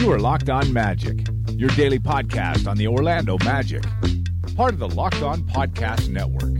You are Locked On Magic, your daily podcast on the Orlando Magic, part of the Locked On Podcast Network.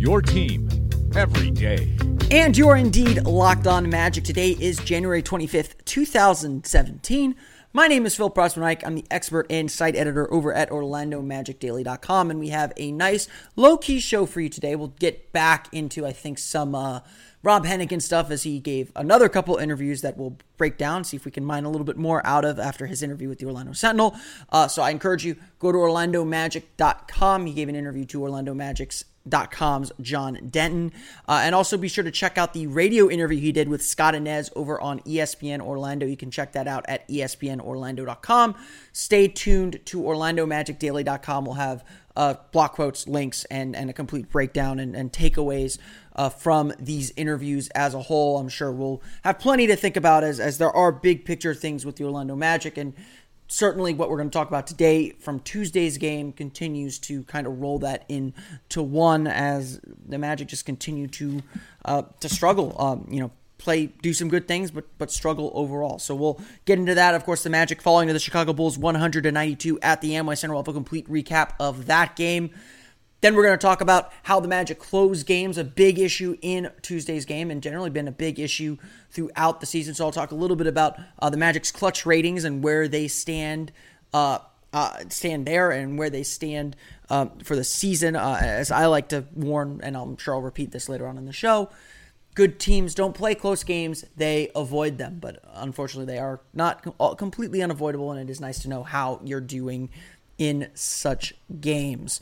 Your team every day. And you are indeed Locked On Magic. Today is January 25th, 2017. My name is Phil Rossman Reich. I'm the expert and site editor over at OrlandoMagicDaily.com, and we have a nice low key show for you today. We'll get back into, I think, some uh, Rob Hennigan stuff as he gave another couple interviews that we'll break down, see if we can mine a little bit more out of after his interview with the Orlando Sentinel. Uh, so I encourage you go to OrlandoMagic.com. He gave an interview to Orlando Magic's com's John Denton. Uh, and also be sure to check out the radio interview he did with Scott Anez over on ESPN Orlando. You can check that out at espnorlando.com. Stay tuned to orlandomagicdaily.com. We'll have uh, block quotes, links, and, and a complete breakdown and, and takeaways uh, from these interviews as a whole. I'm sure we'll have plenty to think about as, as there are big picture things with the Orlando Magic. And certainly what we're going to talk about today from Tuesday's game continues to kind of roll that into one as the Magic just continue to uh, to struggle. Um, you know, play do some good things, but but struggle overall. So we'll get into that. Of course, the Magic falling to the Chicago Bulls 192 at the Amway Center. We'll have a complete recap of that game. Then we're going to talk about how the Magic close games, a big issue in Tuesday's game, and generally been a big issue throughout the season. So I'll talk a little bit about uh, the Magic's clutch ratings and where they stand, uh, uh, stand there, and where they stand um, for the season. Uh, as I like to warn, and I'm sure I'll repeat this later on in the show. Good teams don't play close games; they avoid them. But unfortunately, they are not completely unavoidable, and it is nice to know how you're doing in such games.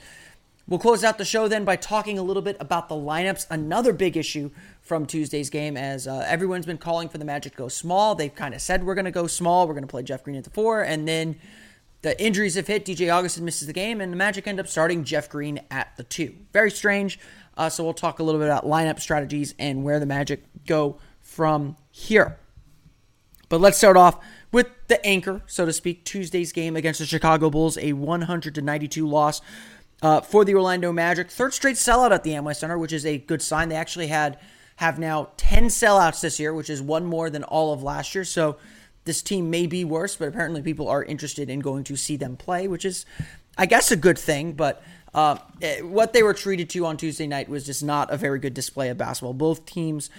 We'll close out the show then by talking a little bit about the lineups. Another big issue from Tuesday's game, as uh, everyone's been calling for the Magic to go small. They've kind of said we're going to go small. We're going to play Jeff Green at the four, and then the injuries have hit. DJ Augustin misses the game, and the Magic end up starting Jeff Green at the two. Very strange. Uh, so we'll talk a little bit about lineup strategies and where the Magic go from here. But let's start off with the anchor, so to speak. Tuesday's game against the Chicago Bulls, a 100 to 92 loss uh, for the Orlando Magic. Third straight sellout at the Amway Center, which is a good sign. They actually had have now 10 sellouts this year, which is one more than all of last year. So this team may be worse, but apparently people are interested in going to see them play, which is, I guess, a good thing. But uh, eh, what they were treated to on Tuesday night was just not a very good display of basketball. Both teams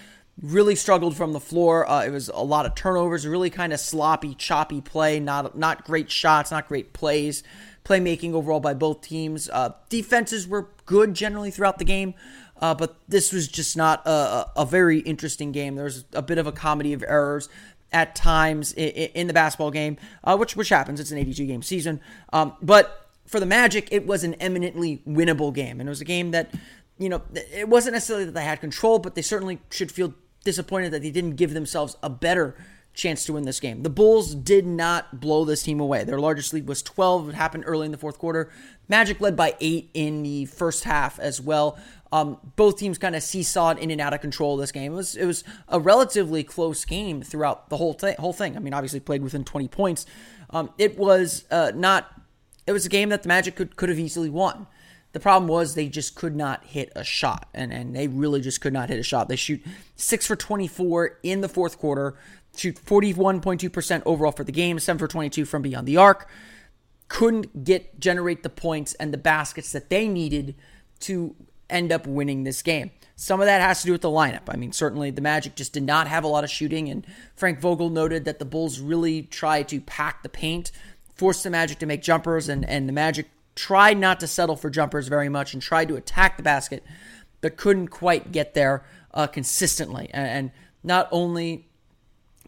really struggled from the floor. Uh, it was a lot of turnovers, really kind of sloppy, choppy play, not not great shots, not great plays playmaking overall by both teams. Uh, defenses were good generally throughout the game, uh, but this was just not a, a, very interesting game. There was a bit of a comedy of errors at times in, in the basketball game, uh, which which happens. It's an 82 game season, um, but for the Magic, it was an eminently winnable game, and it was a game that you know it wasn't necessarily that they had control, but they certainly should feel disappointed that they didn't give themselves a better chance to win this game. The Bulls did not blow this team away. Their largest lead was 12. It happened early in the fourth quarter. Magic led by eight in the first half as well. Um, both teams kind of seesawed in and out of control of this game. It was it was a relatively close game throughout the whole th- whole thing. I mean, obviously played within 20 points. Um, it was uh, not. It was a game that the Magic could could have easily won. The problem was they just could not hit a shot, and, and they really just could not hit a shot. They shoot six for 24 in the fourth quarter shoot 41.2% overall for the game, 7 for 22 from beyond the arc. Couldn't get generate the points and the baskets that they needed to end up winning this game. Some of that has to do with the lineup. I mean, certainly the Magic just did not have a lot of shooting, and Frank Vogel noted that the Bulls really tried to pack the paint, force the Magic to make jumpers, and, and the Magic tried not to settle for jumpers very much and tried to attack the basket, but couldn't quite get there uh, consistently. And, and not only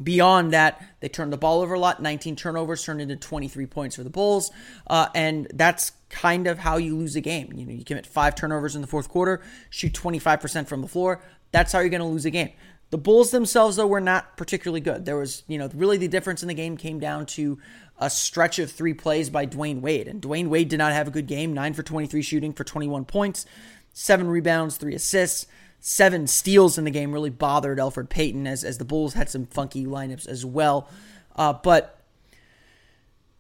Beyond that, they turned the ball over a lot. 19 turnovers turned into 23 points for the Bulls, uh, and that's kind of how you lose a game. You know, you commit five turnovers in the fourth quarter, shoot 25% from the floor. That's how you're going to lose a game. The Bulls themselves, though, were not particularly good. There was, you know, really the difference in the game came down to a stretch of three plays by Dwyane Wade. And Dwyane Wade did not have a good game 9 for 23 shooting for 21 points, seven rebounds, three assists, seven steals in the game really bothered Elfrid Payton as, as the Bulls had some funky lineups as well. Uh, but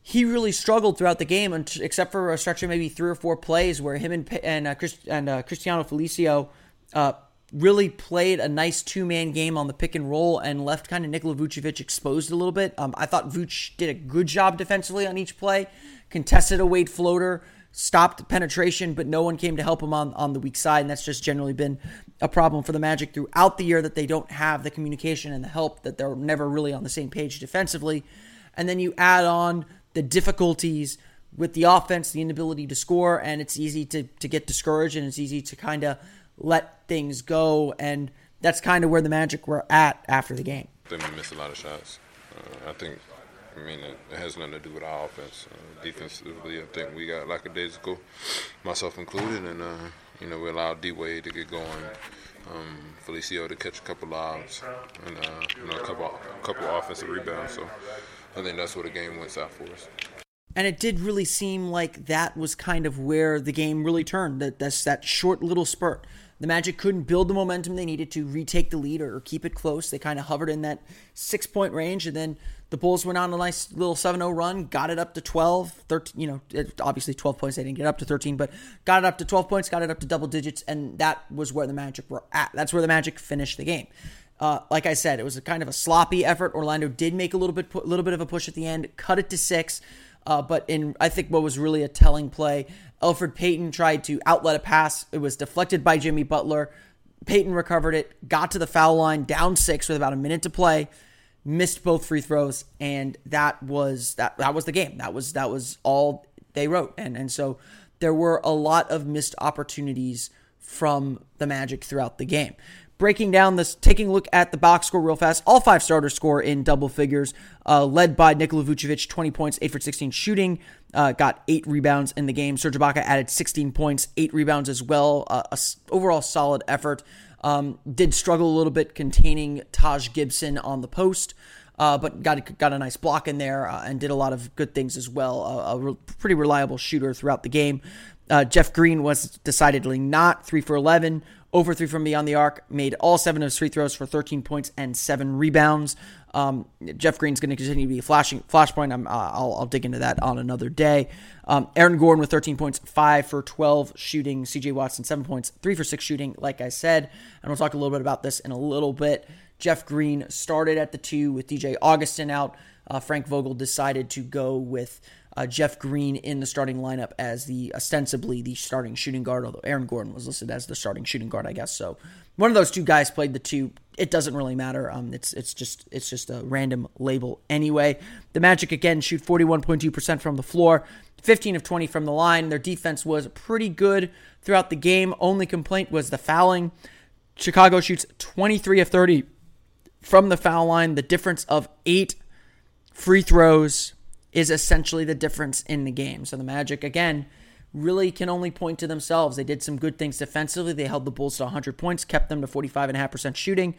he really struggled throughout the game, except for a stretch of maybe three or four plays where him and and uh, and uh, Cristiano Felicio uh, really played a nice two man game on the pick and roll and left kind of Nikola Vucevic exposed a little bit. Um, I thought Vuce did a good job defensively on each play, contested a Wade floater, stopped penetration, but no one came to help him on, on the weak side. And that's just generally been a problem for the Magic throughout the year that they don't have the communication and the help, that they're never really on the same page defensively. And then you add on the difficulties with the offense, the inability to score, and it's easy to, to get discouraged and it's easy to kind of let things go. And that's kind of where the Magic were at after the game. I think we missed a lot of shots. Uh, I think, I mean, it, has nothing to do with our offense. Uh, defensively, I think we got like a days lackadaisical, myself included, and, uh, you know, we allowed D Wade to get going. Um, Felicio to catch a couple lobs and uh, you know a couple a couple offensive rebounds. So I think that's where the game went south for us. And it did really seem like that was kind of where the game really turned. That that's that short little spurt. The Magic couldn't build the momentum they needed to retake the lead or, keep it close. They kind of hovered in that six point range, and then the Bulls went on a nice little 7 0 run, got it up to 12, 13, you know, obviously 12 points. They didn't get up to 13, but got it up to 12 points, got it up to double digits, and that was where the Magic were at. That's where the Magic finished the game. Uh, like I said, it was a kind of a sloppy effort. Orlando did make a little bit, a little bit of a push at the end, cut it to six. Uh, but in I think what was really a telling play, Elfrid Payton tried to outlet a pass. It was deflected by Jimmy Butler. Payton recovered it, got to the foul line, down six with about a minute to play, missed both free throws, and that was that. That was the game. That was that was all they wrote, and and so there were a lot of missed opportunities from the Magic throughout the game breaking down this, taking a look at the box score real fast. All five starters score in double figures, uh, led by Nikola Vucevic, 20 points, 8 for 16 shooting, uh, got 8 rebounds in the game. Serge Ibaka added 16 points, 8 rebounds as well. Uh, a overall solid effort. Um, did struggle a little bit containing Taj Gibson on the post. Uh, but got got a nice block in there uh, and did a lot of good things as well. a re- pretty reliable shooter throughout the game. Uh, Jeff Green was decidedly not three for eleven, over three from beyond the arc, made all seven of his free throws for 13 points and seven rebounds. Um, Jeff Green's going to continue to be a flashing flashpoint. Uh, I'll, I'll, dig into that on another day. Um, Aaron Gordon with 13 points, five for 12 shooting. CJ Watson seven points, three for six shooting. Like I said, and we'll talk a little bit about this in a little bit. Jeff Green started at the two with DJ Augustin out. Uh, Frank Vogel decided to go with uh, Jeff Green in the starting lineup as the ostensibly the starting shooting guard, although Aaron Gordon was listed as the starting shooting guard, I guess. So one of those two guys played the two. It doesn't really matter. Um, it's it's just it's just a random label anyway. The Magic again shoot 41.2% from the floor, 15 of 20 from the line. Their defense was pretty good throughout the game. Only complaint was the fouling. Chicago shoots 23 of 30 from the foul line. The difference of eight free throws is essentially the difference in the game. So the Magic, again, really can only point to themselves. They did some good things defensively. They held the Bulls to 100 points, kept them to 45.5% shooting.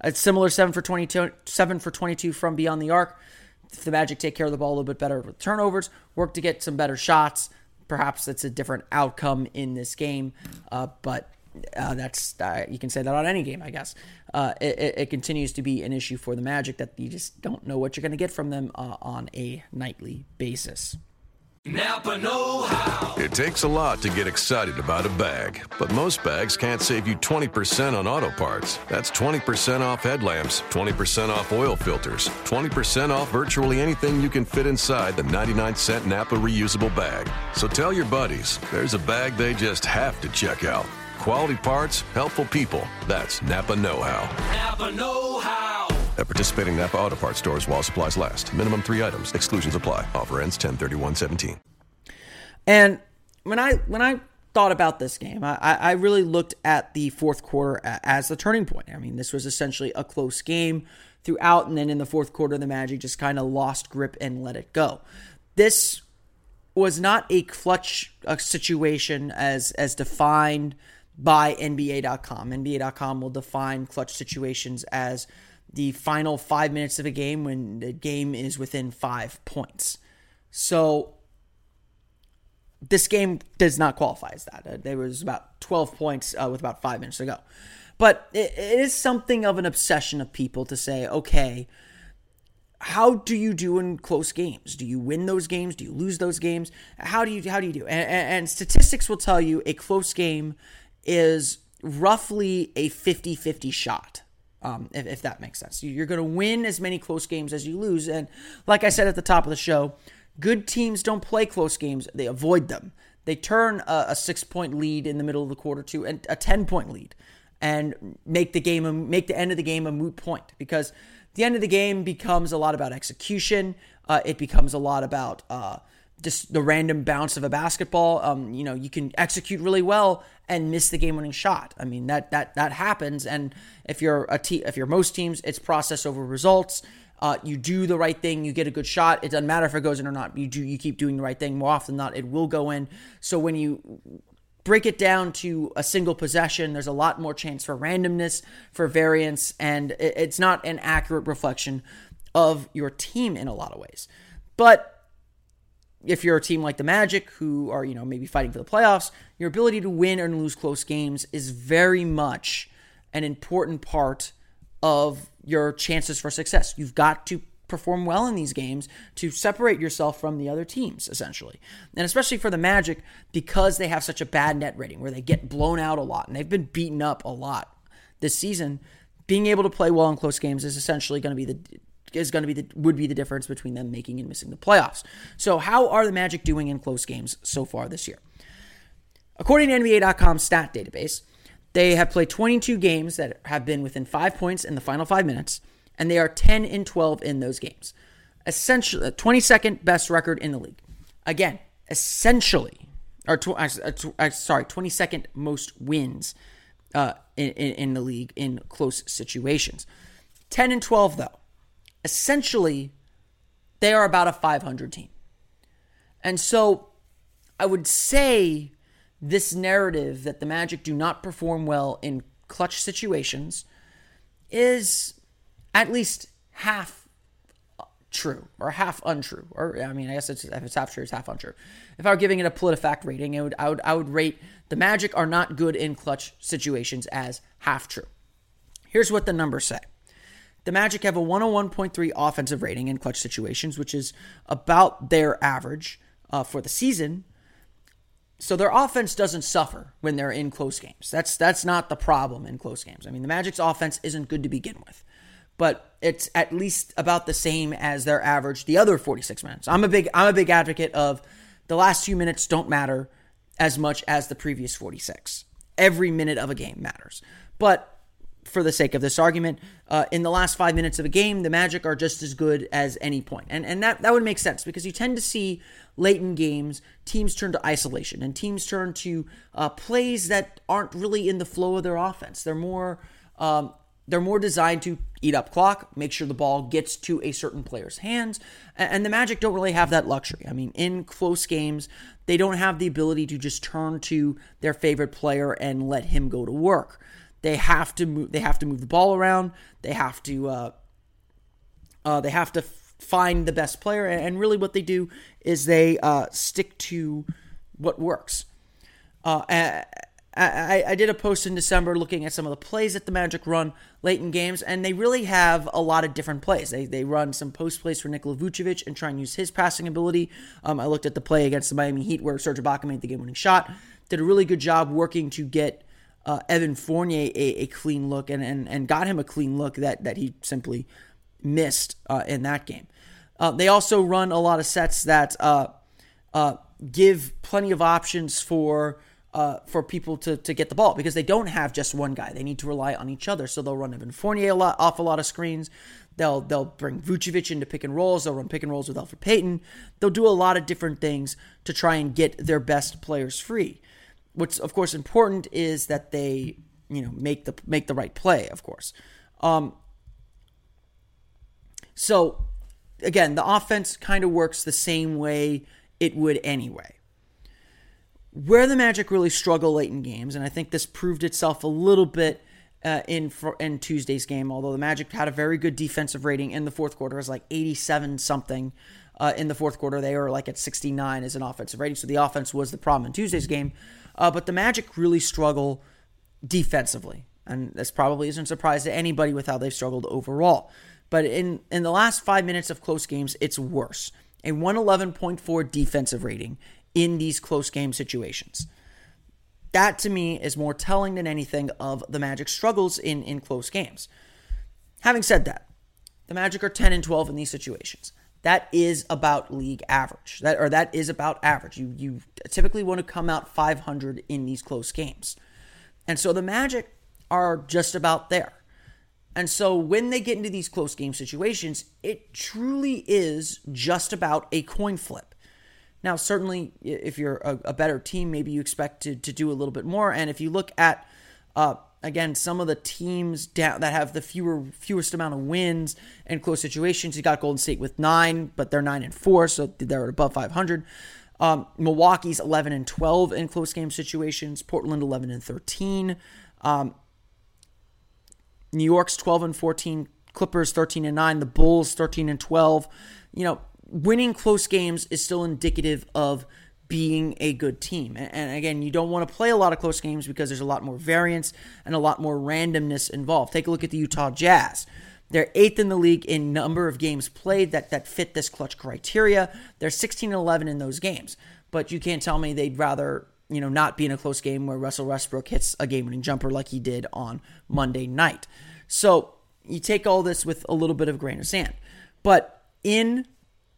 A similar 7 for 22, 7 for 22 from beyond the arc. If the Magic take care of the ball a little bit better with turnovers, work to get some better shots, perhaps that's a different outcome in this game. Uh, but uh, that's uh, you can say that on any game, I guess. Uh, it, it, continues to be an issue for the Magic that you just don't know what you're going to get from them uh, on a nightly basis. Napa Know How. It takes a lot to get excited about a bag, but most bags can't save you 20% on auto parts. That's 20% off headlamps, 20% off oil filters, 20% off virtually anything you can fit inside the 99 cent Napa reusable bag. So tell your buddies there's a bag they just have to check out. Quality parts, helpful people. That's Napa Know How. Napa Know How. At participating Napa Auto Parts stores while supplies last. Minimum three items. Exclusions apply. Offer ends 1031 And when I when I thought about this game, I, I really looked at the fourth quarter as the turning point. I mean, this was essentially a close game throughout, and then in the fourth quarter, the Magic just kind of lost grip and let it go. This was not a clutch uh, situation as as defined by NBA.com. NBA.com will define clutch situations as the final five minutes of a game when the game is within five points. So this game does not qualify as that. Uh, there was about 12 points uh, with about five minutes to go. But it, is something of an obsession of people to say, okay, how do you do in close games? Do you win those games? Do you lose those games? How do you how do you do? And, and statistics will tell you a close game is roughly a 50-50 shot. Um, if, if that makes sense. You're going to win as many close games as you lose. And like I said at the top of the show, good teams don't play close games, they avoid them. They turn a, a six point lead in the middle of the quarter to a, a 10 point lead and make the game, a, make the end of the game a moot point because the end of the game becomes a lot about execution. Uh, it becomes a lot about uh, just the random bounce of a basketball. Um, you know, you can execute really well and miss the game-winning shot. I mean, that that that happens. And if you're a te- if you're most teams, it's process over results. Uh, you do the right thing, you get a good shot. It doesn't matter if it goes in or not. You do you keep doing the right thing. More often than not, it will go in. So when you break it down to a single possession, there's a lot more chance for randomness, for variance, and it's not an accurate reflection of your team in a lot of ways. But if you're a team like the Magic, who are, you know, maybe fighting for the playoffs, your ability to win and lose close games is very much an important part of your chances for success. You've got to perform well in these games to separate yourself from the other teams, essentially. And especially for the Magic, because they have such a bad net rating where they get blown out a lot and they've been beaten up a lot this season, being able to play well in close games is essentially going to be the is going to be the would be the difference between them making and missing the playoffs. So, how are the Magic doing in close games so far this year? According to NBA.com stat database, they have played 22 games that have been within 5 points in the final 5 minutes, and they are 10 and 12 in those games. Essentially, 22nd best record in the league. Again, essentially or tw- uh, uh, sorry, 22nd most wins uh, in, in, in the league in close situations. 10 and 12 though essentially they are about a 500 team. And so I would say this narrative that the Magic do not perform well in clutch situations is at least half true or half untrue. Or I mean, I guess it's, if it's half true, it's half untrue. If I were giving it a PolitiFact rating, I would, I would I would rate the Magic are not good in clutch situations as half true. Here's what the numbers say. The Magic have a 101.3 offensive rating in clutch situations, which is about their average uh, for the season. So their offense doesn't suffer when they're in close games. That's that's not the problem in close games. I mean, the Magic's offense isn't good to begin with, but it's at least about the same as their average the other 46 minutes. I'm a big I'm a big advocate of the last few minutes don't matter as much as the previous 46. Every minute of a game matters. But for the sake of this argument, uh, in the last five minutes of a game, the Magic are just as good as any point. And, and that, that would make sense because you tend to see late in games, teams turn to isolation and teams turn to uh, plays that aren't really in the flow of their offense. They're more. Um, they're more designed to eat up clock, make sure the ball gets to a certain player's hands. And the Magic don't really have that luxury. I mean, in close games, they don't have the ability to just turn to their favorite player and let him go to work. They have to move. They have to move the ball around. They have to. Uh, uh, they have to find the best player, and really, what they do is they uh, stick to what works. Uh, I, I, did a post in December looking at some of the plays that the Magic run late in games, and they really have a lot of different plays. They, they run some post plays for Nikola Vucevic and try and use his passing ability. Um, I looked at the play against the Miami Heat where Serge Ibaka made the game winning shot. Did a really good job working to get uh, Evan Fournier a, a, clean look and, and, and got him a clean look that, that he simply missed uh, in that game. Uh, they also run a lot of sets that uh, uh, give plenty of options for uh, for people to, to get the ball because they don't have just one guy. They need to rely on each other. So they'll run Evan Fournier a lot, off a lot of screens. They'll they'll bring Vucevic into pick and rolls. They'll run pick and rolls with Elfrid Payton. They'll do a lot of different things to try and get their best players free what's of course important is that they you know make the make the right play of course um, so again the offense kind of works the same way it would anyway where the Magic really struggle late in games, and I think this proved itself a little bit uh, in for, in Tuesday's game. Although the Magic had a very good defensive rating in the fourth quarter, it was like 87 something. Uh, in the fourth quarter, they were like at 69 as an offensive rating. So the offense was the problem in Tuesday's game. Uh, but the Magic really struggle defensively, and this probably isn't a surprise to anybody with how they've struggled overall. But in in the last five minutes of close games, it's worse. A 111.4 defensive rating in these close game situations. That to me is more telling than anything of the Magic struggles in, in close games. Having said that, the Magic are 10 and 12 in these situations. That is about league average. That or that is about average. You you typically want to come out 500 in these close games. And so the Magic are just about there. And so when they get into these close game situations, it truly is just about a coin flip. Now, certainly, if you're a, a better team, maybe you expect to, to do a little bit more. And if you look at, uh, again, some of the teams down, that have the fewer fewest amount of wins in close situations, you got Golden State with nine, but they're nine and four, so they're above 500. Um, Milwaukee's 11 and 12 in close game situations. Portland 11 and 13. Um, New York's 12 and 14. Clippers 13 and 9. The Bulls 13 and 12. You know, winning close games is still indicative of being a good team. And again, you don't want to play a lot of close games because there's a lot more variance and a lot more randomness involved. Take a look at the Utah Jazz. They're eighth in the league in number of games played that, that fit this clutch criteria. They're 16 and 11 in those games. But you can't tell me they'd rather, you know, not be in a close game where Russell Westbrook hits a game-winning jumper like he did on Monday night. So you take all this with a little bit of grain of sand. But in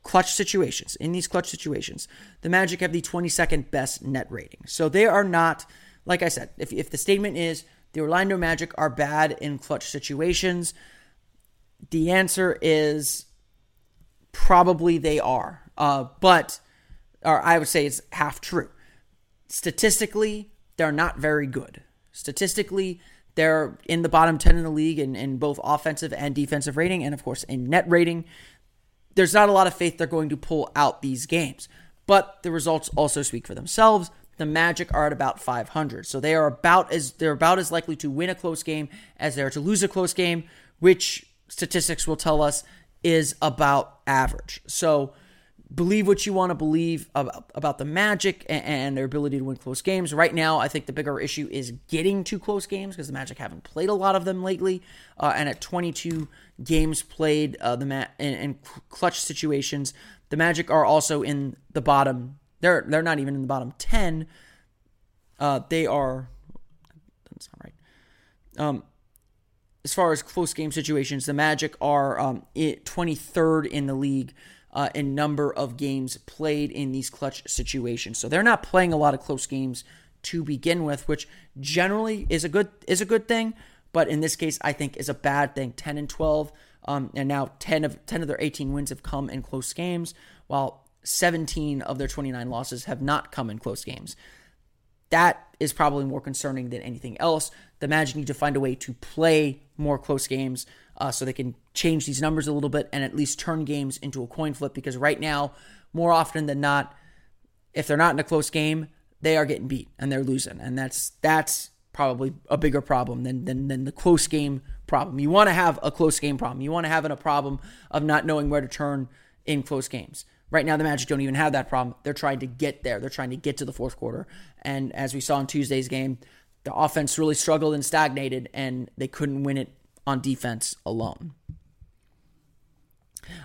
clutch situations, in these clutch situations, the Magic have the 22nd best net rating. So they are not, like I said, if, if the statement is the Orlando Magic are bad in clutch situations, the answer is probably they are. Uh, but, or I would say it's half true. Statistically, they're not very good. Statistically, they're in the bottom 10 in the league in, in both offensive and defensive rating, and of course in net rating there's not a lot of faith they're going to pull out these games. But the results also speak for themselves. The Magic are at about 500, so they are about as they're about as likely to win a close game as they are to lose a close game, which statistics will tell us is about average. So believe what you want to believe about, about the Magic and, and, their ability to win close games. Right now, I think the bigger issue is getting to close games because the Magic haven't played a lot of them lately. Uh, and at 22 games played, uh, the Ma- in, in, clutch situations, the Magic are also in the bottom. They're they're not even in the bottom 10. Uh, they are. That's not right. Um, as far as close game situations, the Magic are um, 23rd in the league uh, in number of games played in these clutch situations. So they're not playing a lot of close games to begin with, which generally is a good is a good thing, but in this case, I think is a bad thing. Ten and twelve, um, and now ten of ten of their eighteen wins have come in close games, while seventeen of their twenty nine losses have not come in close games. That is probably more concerning than anything else. The Magic need to find a way to play more close games uh, so they can change these numbers a little bit and at least turn games into a coin flip because right now, more often than not, if they're not in a close game, they are getting beat and they're losing. And that's that's probably a bigger problem than than, than the close game problem. You want to have a close game problem. You want to have a problem of not knowing where to turn in close games. Right now, the Magic don't even have that problem. They're trying to get there. They're trying to get to the fourth quarter. And as we saw in Tuesday's game, the offense really struggled and stagnated, and they couldn't win it on defense alone.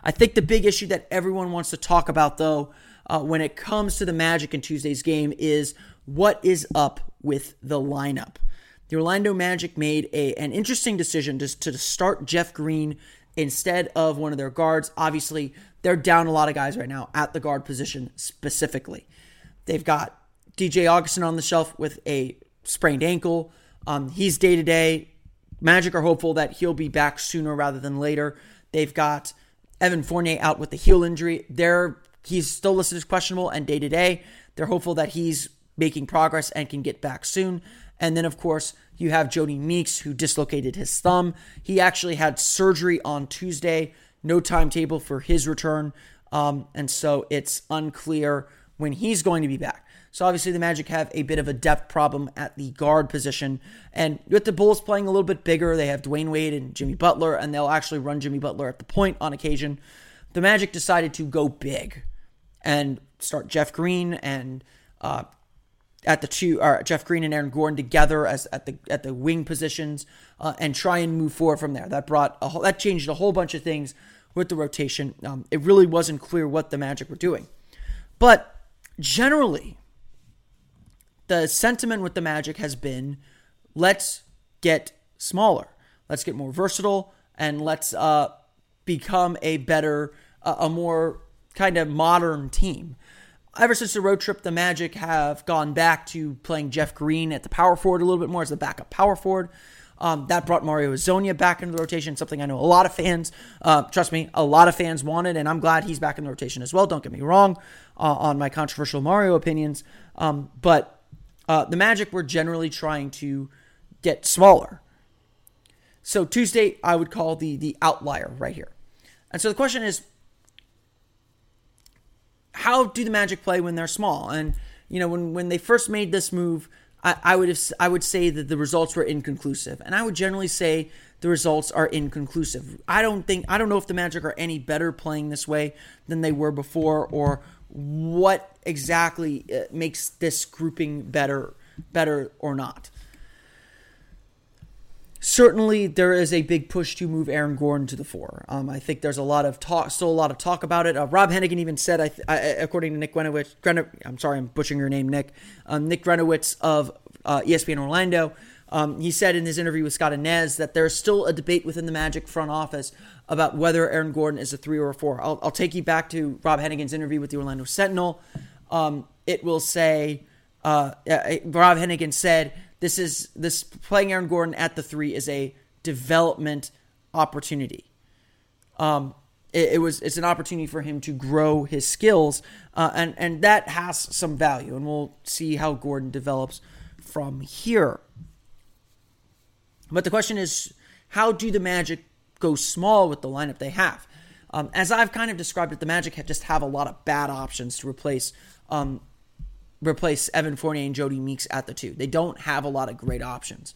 I think the big issue that everyone wants to talk about, though, uh, when it comes to the Magic in Tuesday's game, is what is up with the lineup. The Orlando Magic made a, an interesting decision to, to start Jeff Green instead of one of their guards. Obviously, they're down a lot of guys right now at the guard position specifically. They've got DJ Augustin on the shelf with a sprained ankle. Um, he's day to day. Magic are hopeful that he'll be back sooner rather than later. They've got Evan Fournier out with the heel injury. They're he's still listed as questionable and day to day. They're hopeful that he's making progress and can get back soon. And then of course you have Jody Meeks who dislocated his thumb. He actually had surgery on Tuesday. No timetable for his return, um, and so it's unclear when he's going to be back. So obviously the Magic have a bit of a depth problem at the guard position. And with the Bulls playing a little bit bigger, they have Dwyane Wade and Jimmy Butler, and they'll actually run Jimmy Butler at the point on occasion. The Magic decided to go big and start Jeff Green and uh, at the two, or Jeff Green and Aaron Gordon together as at the at the wing positions, uh, and try and move forward from there. That brought a whole, that changed a whole bunch of things with the rotation. Um, it really wasn't clear what the Magic were doing, but generally, the sentiment with the Magic has been, let's get smaller, let's get more versatile, and let's uh, become a better, uh, a more kind of modern team ever since the road trip, the Magic have gone back to playing Jeff Green at the power forward a little bit more as the backup power forward. Um, that brought Mario Hezonja back into the rotation, something I know a lot of fans, uh, trust me, a lot of fans wanted, and I'm glad he's back in the rotation as well. Don't get me wrong uh, on my controversial Mario opinions, um, but uh, the Magic were generally trying to get smaller. So Tuesday, I would call the the outlier right here. And so the question is, how do the Magic play when they're small? And you know, when when they first made this move, I, I would have I would say that the results were inconclusive, and I would generally say the results are inconclusive. I don't think I don't know if the Magic are any better playing this way than they were before, or what exactly uh, makes this grouping better better or not certainly there is a big push to move Aaron Gordon to the four. Um, I think there's a lot of talk, still a lot of talk about it. Uh, Rob Hennigan even said, I, I, according to Nick Grenowitz, Gren- I'm sorry, I'm butchering your name, Nick. Um, Nick Grenowitz of uh, ESPN Orlando. Um, he said in his interview with Scott Anez that there's still a debate within the Magic front office about whether Aaron Gordon is a three or a four. I'll take you back to Rob Hennigan's interview with the Orlando Sentinel. Um, it will say, uh, uh Rob Hennigan said this is this playing Aaron Gordon at the three is a development opportunity. Um, it, it was it's an opportunity for him to grow his skills, uh, and and that has some value, and we'll see how Gordon develops from here. But the question is, how do the Magic go small with the lineup they have? Um, as I've kind of described it, the Magic just have a lot of bad options to replace um, replace Evan Fournier and Jody Meeks at the two. They don't have a lot of great options.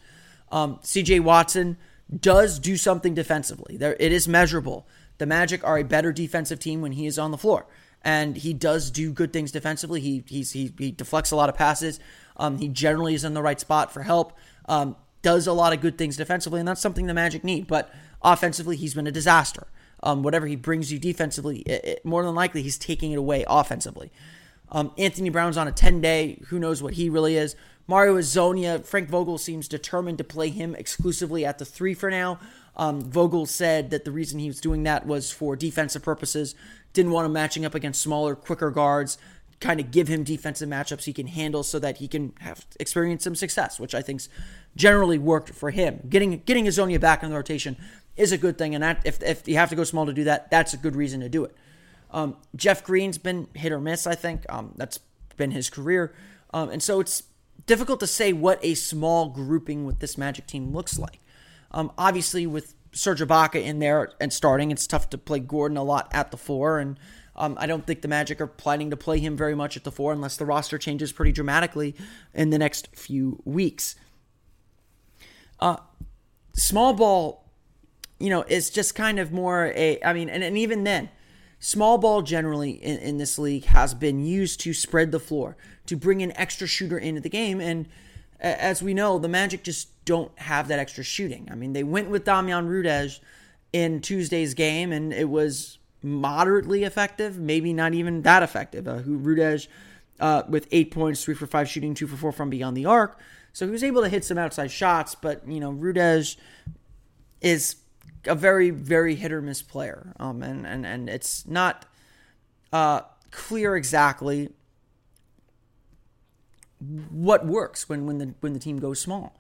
Um, CJ Watson does do something defensively. There, it is measurable. The Magic are a better defensive team when he is on the floor, and he does do good things defensively. He he, he deflects a lot of passes. Um, he generally is in the right spot for help. Um, does a lot of good things defensively, and that's something the Magic need. But offensively, he's been a disaster. Um, whatever he brings you defensively, it, it, more than likely he's taking it away offensively. Um, Anthony Brown's on a 10 day. Who knows what he really is? Mario Hezonja, Frank Vogel seems determined to play him exclusively at the three for now. Um, Vogel said that the reason he was doing that was for defensive purposes. Didn't want him matching up against smaller, quicker guards. Kind of give him defensive matchups he can handle so that he can have experience some success, which I think's generally worked for him. Getting getting Hezonja back in the rotation is a good thing, and that, if if you have to go small to do that, that's a good reason to do it. Um, Jeff Green's been hit or miss, I think. Um, that's been his career. Um, and so it's difficult to say what a small grouping with this Magic team looks like. Um, obviously, with Serge Ibaka in there and starting, it's tough to play Gordon a lot at the four. And um, I don't think the Magic are planning to play him very much at the four unless the roster changes pretty dramatically in the next few weeks. Uh, small ball, you know, is just kind of more a, I mean, and, and even then, Small ball generally in, in this league has been used to spread the floor, to bring an extra shooter into the game. And as we know, the Magic just don't have that extra shooting. I mean, they went with Damjan Rudez in Tuesday's game, and it was moderately effective, maybe not even that effective. Uh, who Rudez uh, with eight points, three for five shooting, two for four from beyond the arc. So he was able to hit some outside shots, but you know, Rudez is a very very hit or miss player, um, and and and it's not uh, clear exactly what works when when the when the team goes small.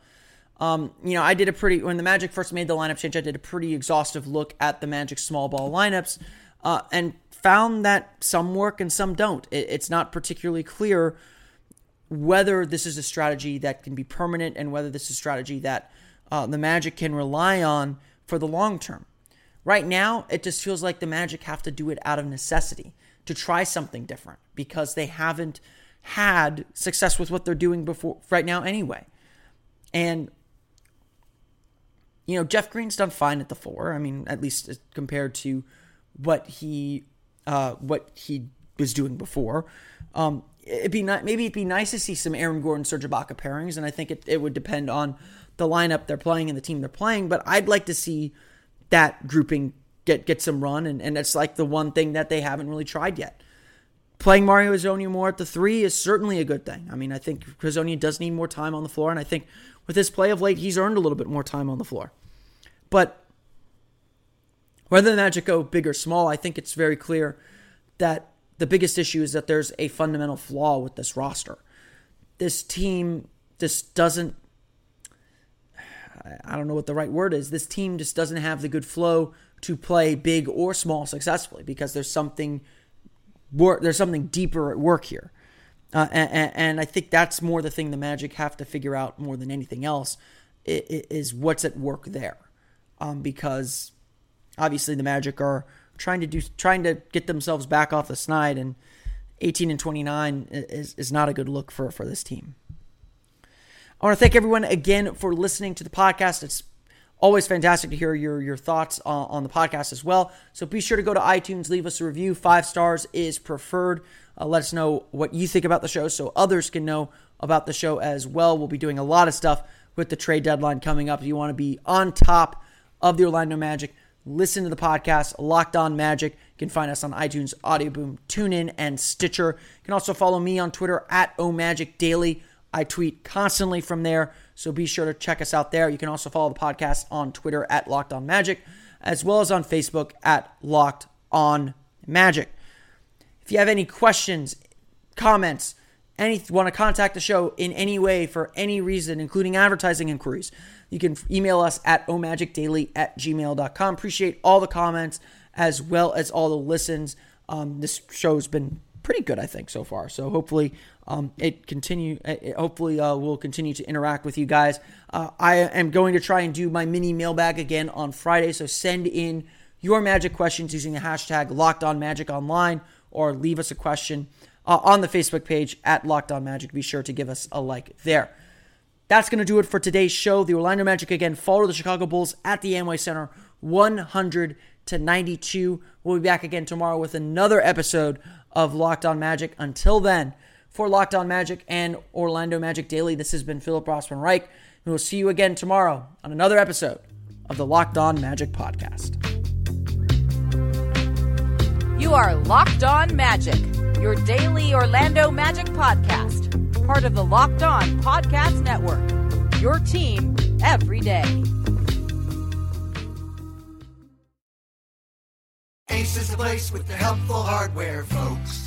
Um, you know, I did a pretty when the Magic first made the lineup change. I did a pretty exhaustive look at the Magic small ball lineups, uh, and found that some work and some don't. It, it's not particularly clear whether this is a strategy that can be permanent and whether this is a strategy that uh, the Magic can rely on for the long term. Right now, it just feels like the Magic have to do it out of necessity to try something different because they haven't had success with what they're doing before right now anyway. And you know, Jeff Green's done fine at the four. I mean, at least compared to what he uh, what he was doing before. Um, it'd be not, maybe it'd be nice to see some Aaron Gordon, Serge Ibaka pairings, and I think it, it would depend on the lineup they're playing and the team they're playing. But I'd like to see that grouping get get some run, and, and it's like the one thing that they haven't really tried yet. Playing Mario Hezonja more at the three is certainly a good thing. I mean, I think Hezonja does need more time on the floor, and I think with his play of late, he's earned a little bit more time on the floor. But whether the Magic go big or small, I think it's very clear that the biggest issue is that there's a fundamental flaw with this roster. This team just doesn't I don't know what the right word is. This team just doesn't have the good flow to play big or small successfully because there's something there's something deeper at work here. Uh, and, and, I think that's more the thing the Magic have to figure out more than anything else is what's at work there. Um, because obviously the Magic are trying to do trying to get themselves back off the snide, and 18 and 29 is, is not a good look for, for this team. I want to thank everyone again for listening to the podcast. It's always fantastic to hear your your thoughts on, on, the podcast as well. So be sure to go to iTunes, leave us a review. Five stars is preferred. Uh, let us know what you think about the show so others can know about the show as well. We'll be doing a lot of stuff with the trade deadline coming up. If you want to be on top of the Orlando Magic, listen to the podcast, Locked On Magic. You can find us on iTunes, Audio Boom, TuneIn, and Stitcher. You can also follow me on Twitter at OMagicDaily. I tweet constantly from there, so be sure to check us out there. You can also follow the podcast on Twitter at Locked On Magic, as well as on Facebook at Locked On Magic. If you have any questions, comments, any want to contact the show in any way for any reason, including advertising inquiries, you can email us at omagicdaily at gmail.com. Appreciate all the comments as well as all the listens. Um, this show's been pretty good, I think, so far. So hopefully um, it continue. It hopefully, uh, we'll continue to interact with you guys. Uh, I am going to try and do my mini mailbag again on Friday. So send in your magic questions using the hashtag Locked On Magic Online, or leave us a question uh, on the Facebook page at Locked On Magic. Be sure to give us a like there. That's going to do it for today's show. The Orlando Magic again follow the Chicago Bulls at the Amway Center, 100 to 92. We'll be back again tomorrow with another episode of Locked On Magic. Until then, for Locked On Magic and Orlando Magic Daily, this has been Philip Rossman Reich. And we'll see you again tomorrow on another episode of the Locked On Magic Podcast. You are Locked On Magic, your daily Orlando Magic podcast, part of the Locked On Podcast Network. Your team every day. Ace is the place with the helpful hardware, folks.